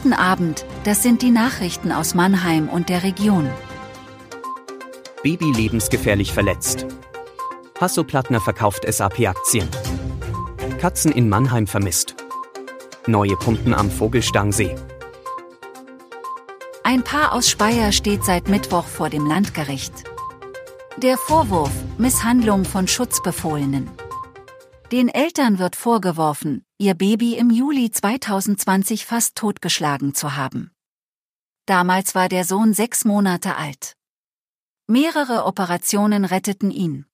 Guten Abend, das sind die Nachrichten aus Mannheim und der Region. Baby lebensgefährlich verletzt. Hasso Plattner verkauft SAP-Aktien. Katzen in Mannheim vermisst. Neue Pumpen am Vogelstangsee. Ein Paar aus Speyer steht seit Mittwoch vor dem Landgericht. Der Vorwurf Misshandlung von Schutzbefohlenen. Den Eltern wird vorgeworfen, ihr Baby im Juli 2020 fast totgeschlagen zu haben. Damals war der Sohn sechs Monate alt. Mehrere Operationen retteten ihn.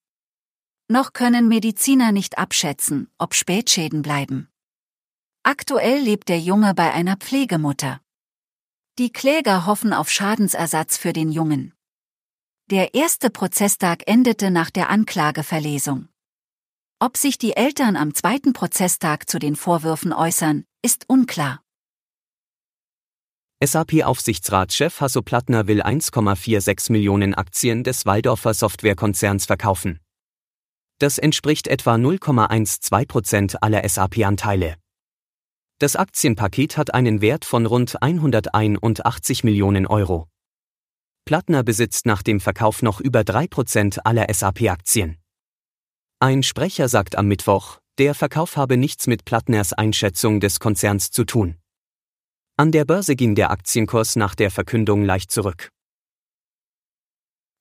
Noch können Mediziner nicht abschätzen, ob Spätschäden bleiben. Aktuell lebt der Junge bei einer Pflegemutter. Die Kläger hoffen auf Schadensersatz für den Jungen. Der erste Prozesstag endete nach der Anklageverlesung. Ob sich die Eltern am zweiten Prozesstag zu den Vorwürfen äußern, ist unklar. SAP-Aufsichtsratschef Hasso Plattner will 1,46 Millionen Aktien des Waldorfer Softwarekonzerns verkaufen. Das entspricht etwa 0,12 Prozent aller SAP-Anteile. Das Aktienpaket hat einen Wert von rund 181 Millionen Euro. Plattner besitzt nach dem Verkauf noch über 3 Prozent aller SAP-Aktien. Ein Sprecher sagt am Mittwoch, der Verkauf habe nichts mit Plattners Einschätzung des Konzerns zu tun. An der Börse ging der Aktienkurs nach der Verkündung leicht zurück.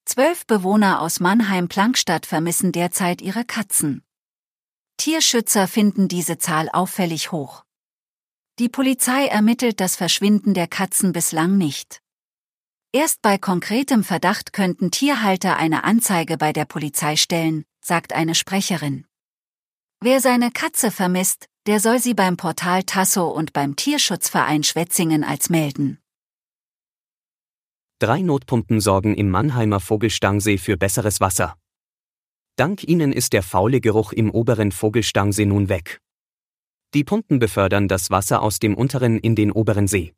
Zwölf Bewohner aus Mannheim-Plankstadt vermissen derzeit ihre Katzen. Tierschützer finden diese Zahl auffällig hoch. Die Polizei ermittelt das Verschwinden der Katzen bislang nicht. Erst bei konkretem Verdacht könnten Tierhalter eine Anzeige bei der Polizei stellen, sagt eine Sprecherin. Wer seine Katze vermisst, der soll sie beim Portal Tasso und beim Tierschutzverein Schwetzingen als melden. Drei Notpumpen sorgen im Mannheimer Vogelstangsee für besseres Wasser. Dank ihnen ist der faule Geruch im oberen Vogelstangsee nun weg. Die Pumpen befördern das Wasser aus dem unteren in den oberen See.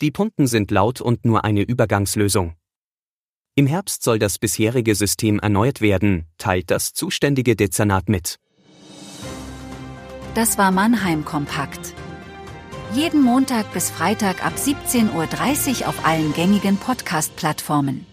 Die Pumpen sind laut und nur eine Übergangslösung. Im Herbst soll das bisherige System erneuert werden, teilt das zuständige Dezernat mit. Das war Mannheim Kompakt. Jeden Montag bis Freitag ab 17.30 Uhr auf allen gängigen Podcast-Plattformen.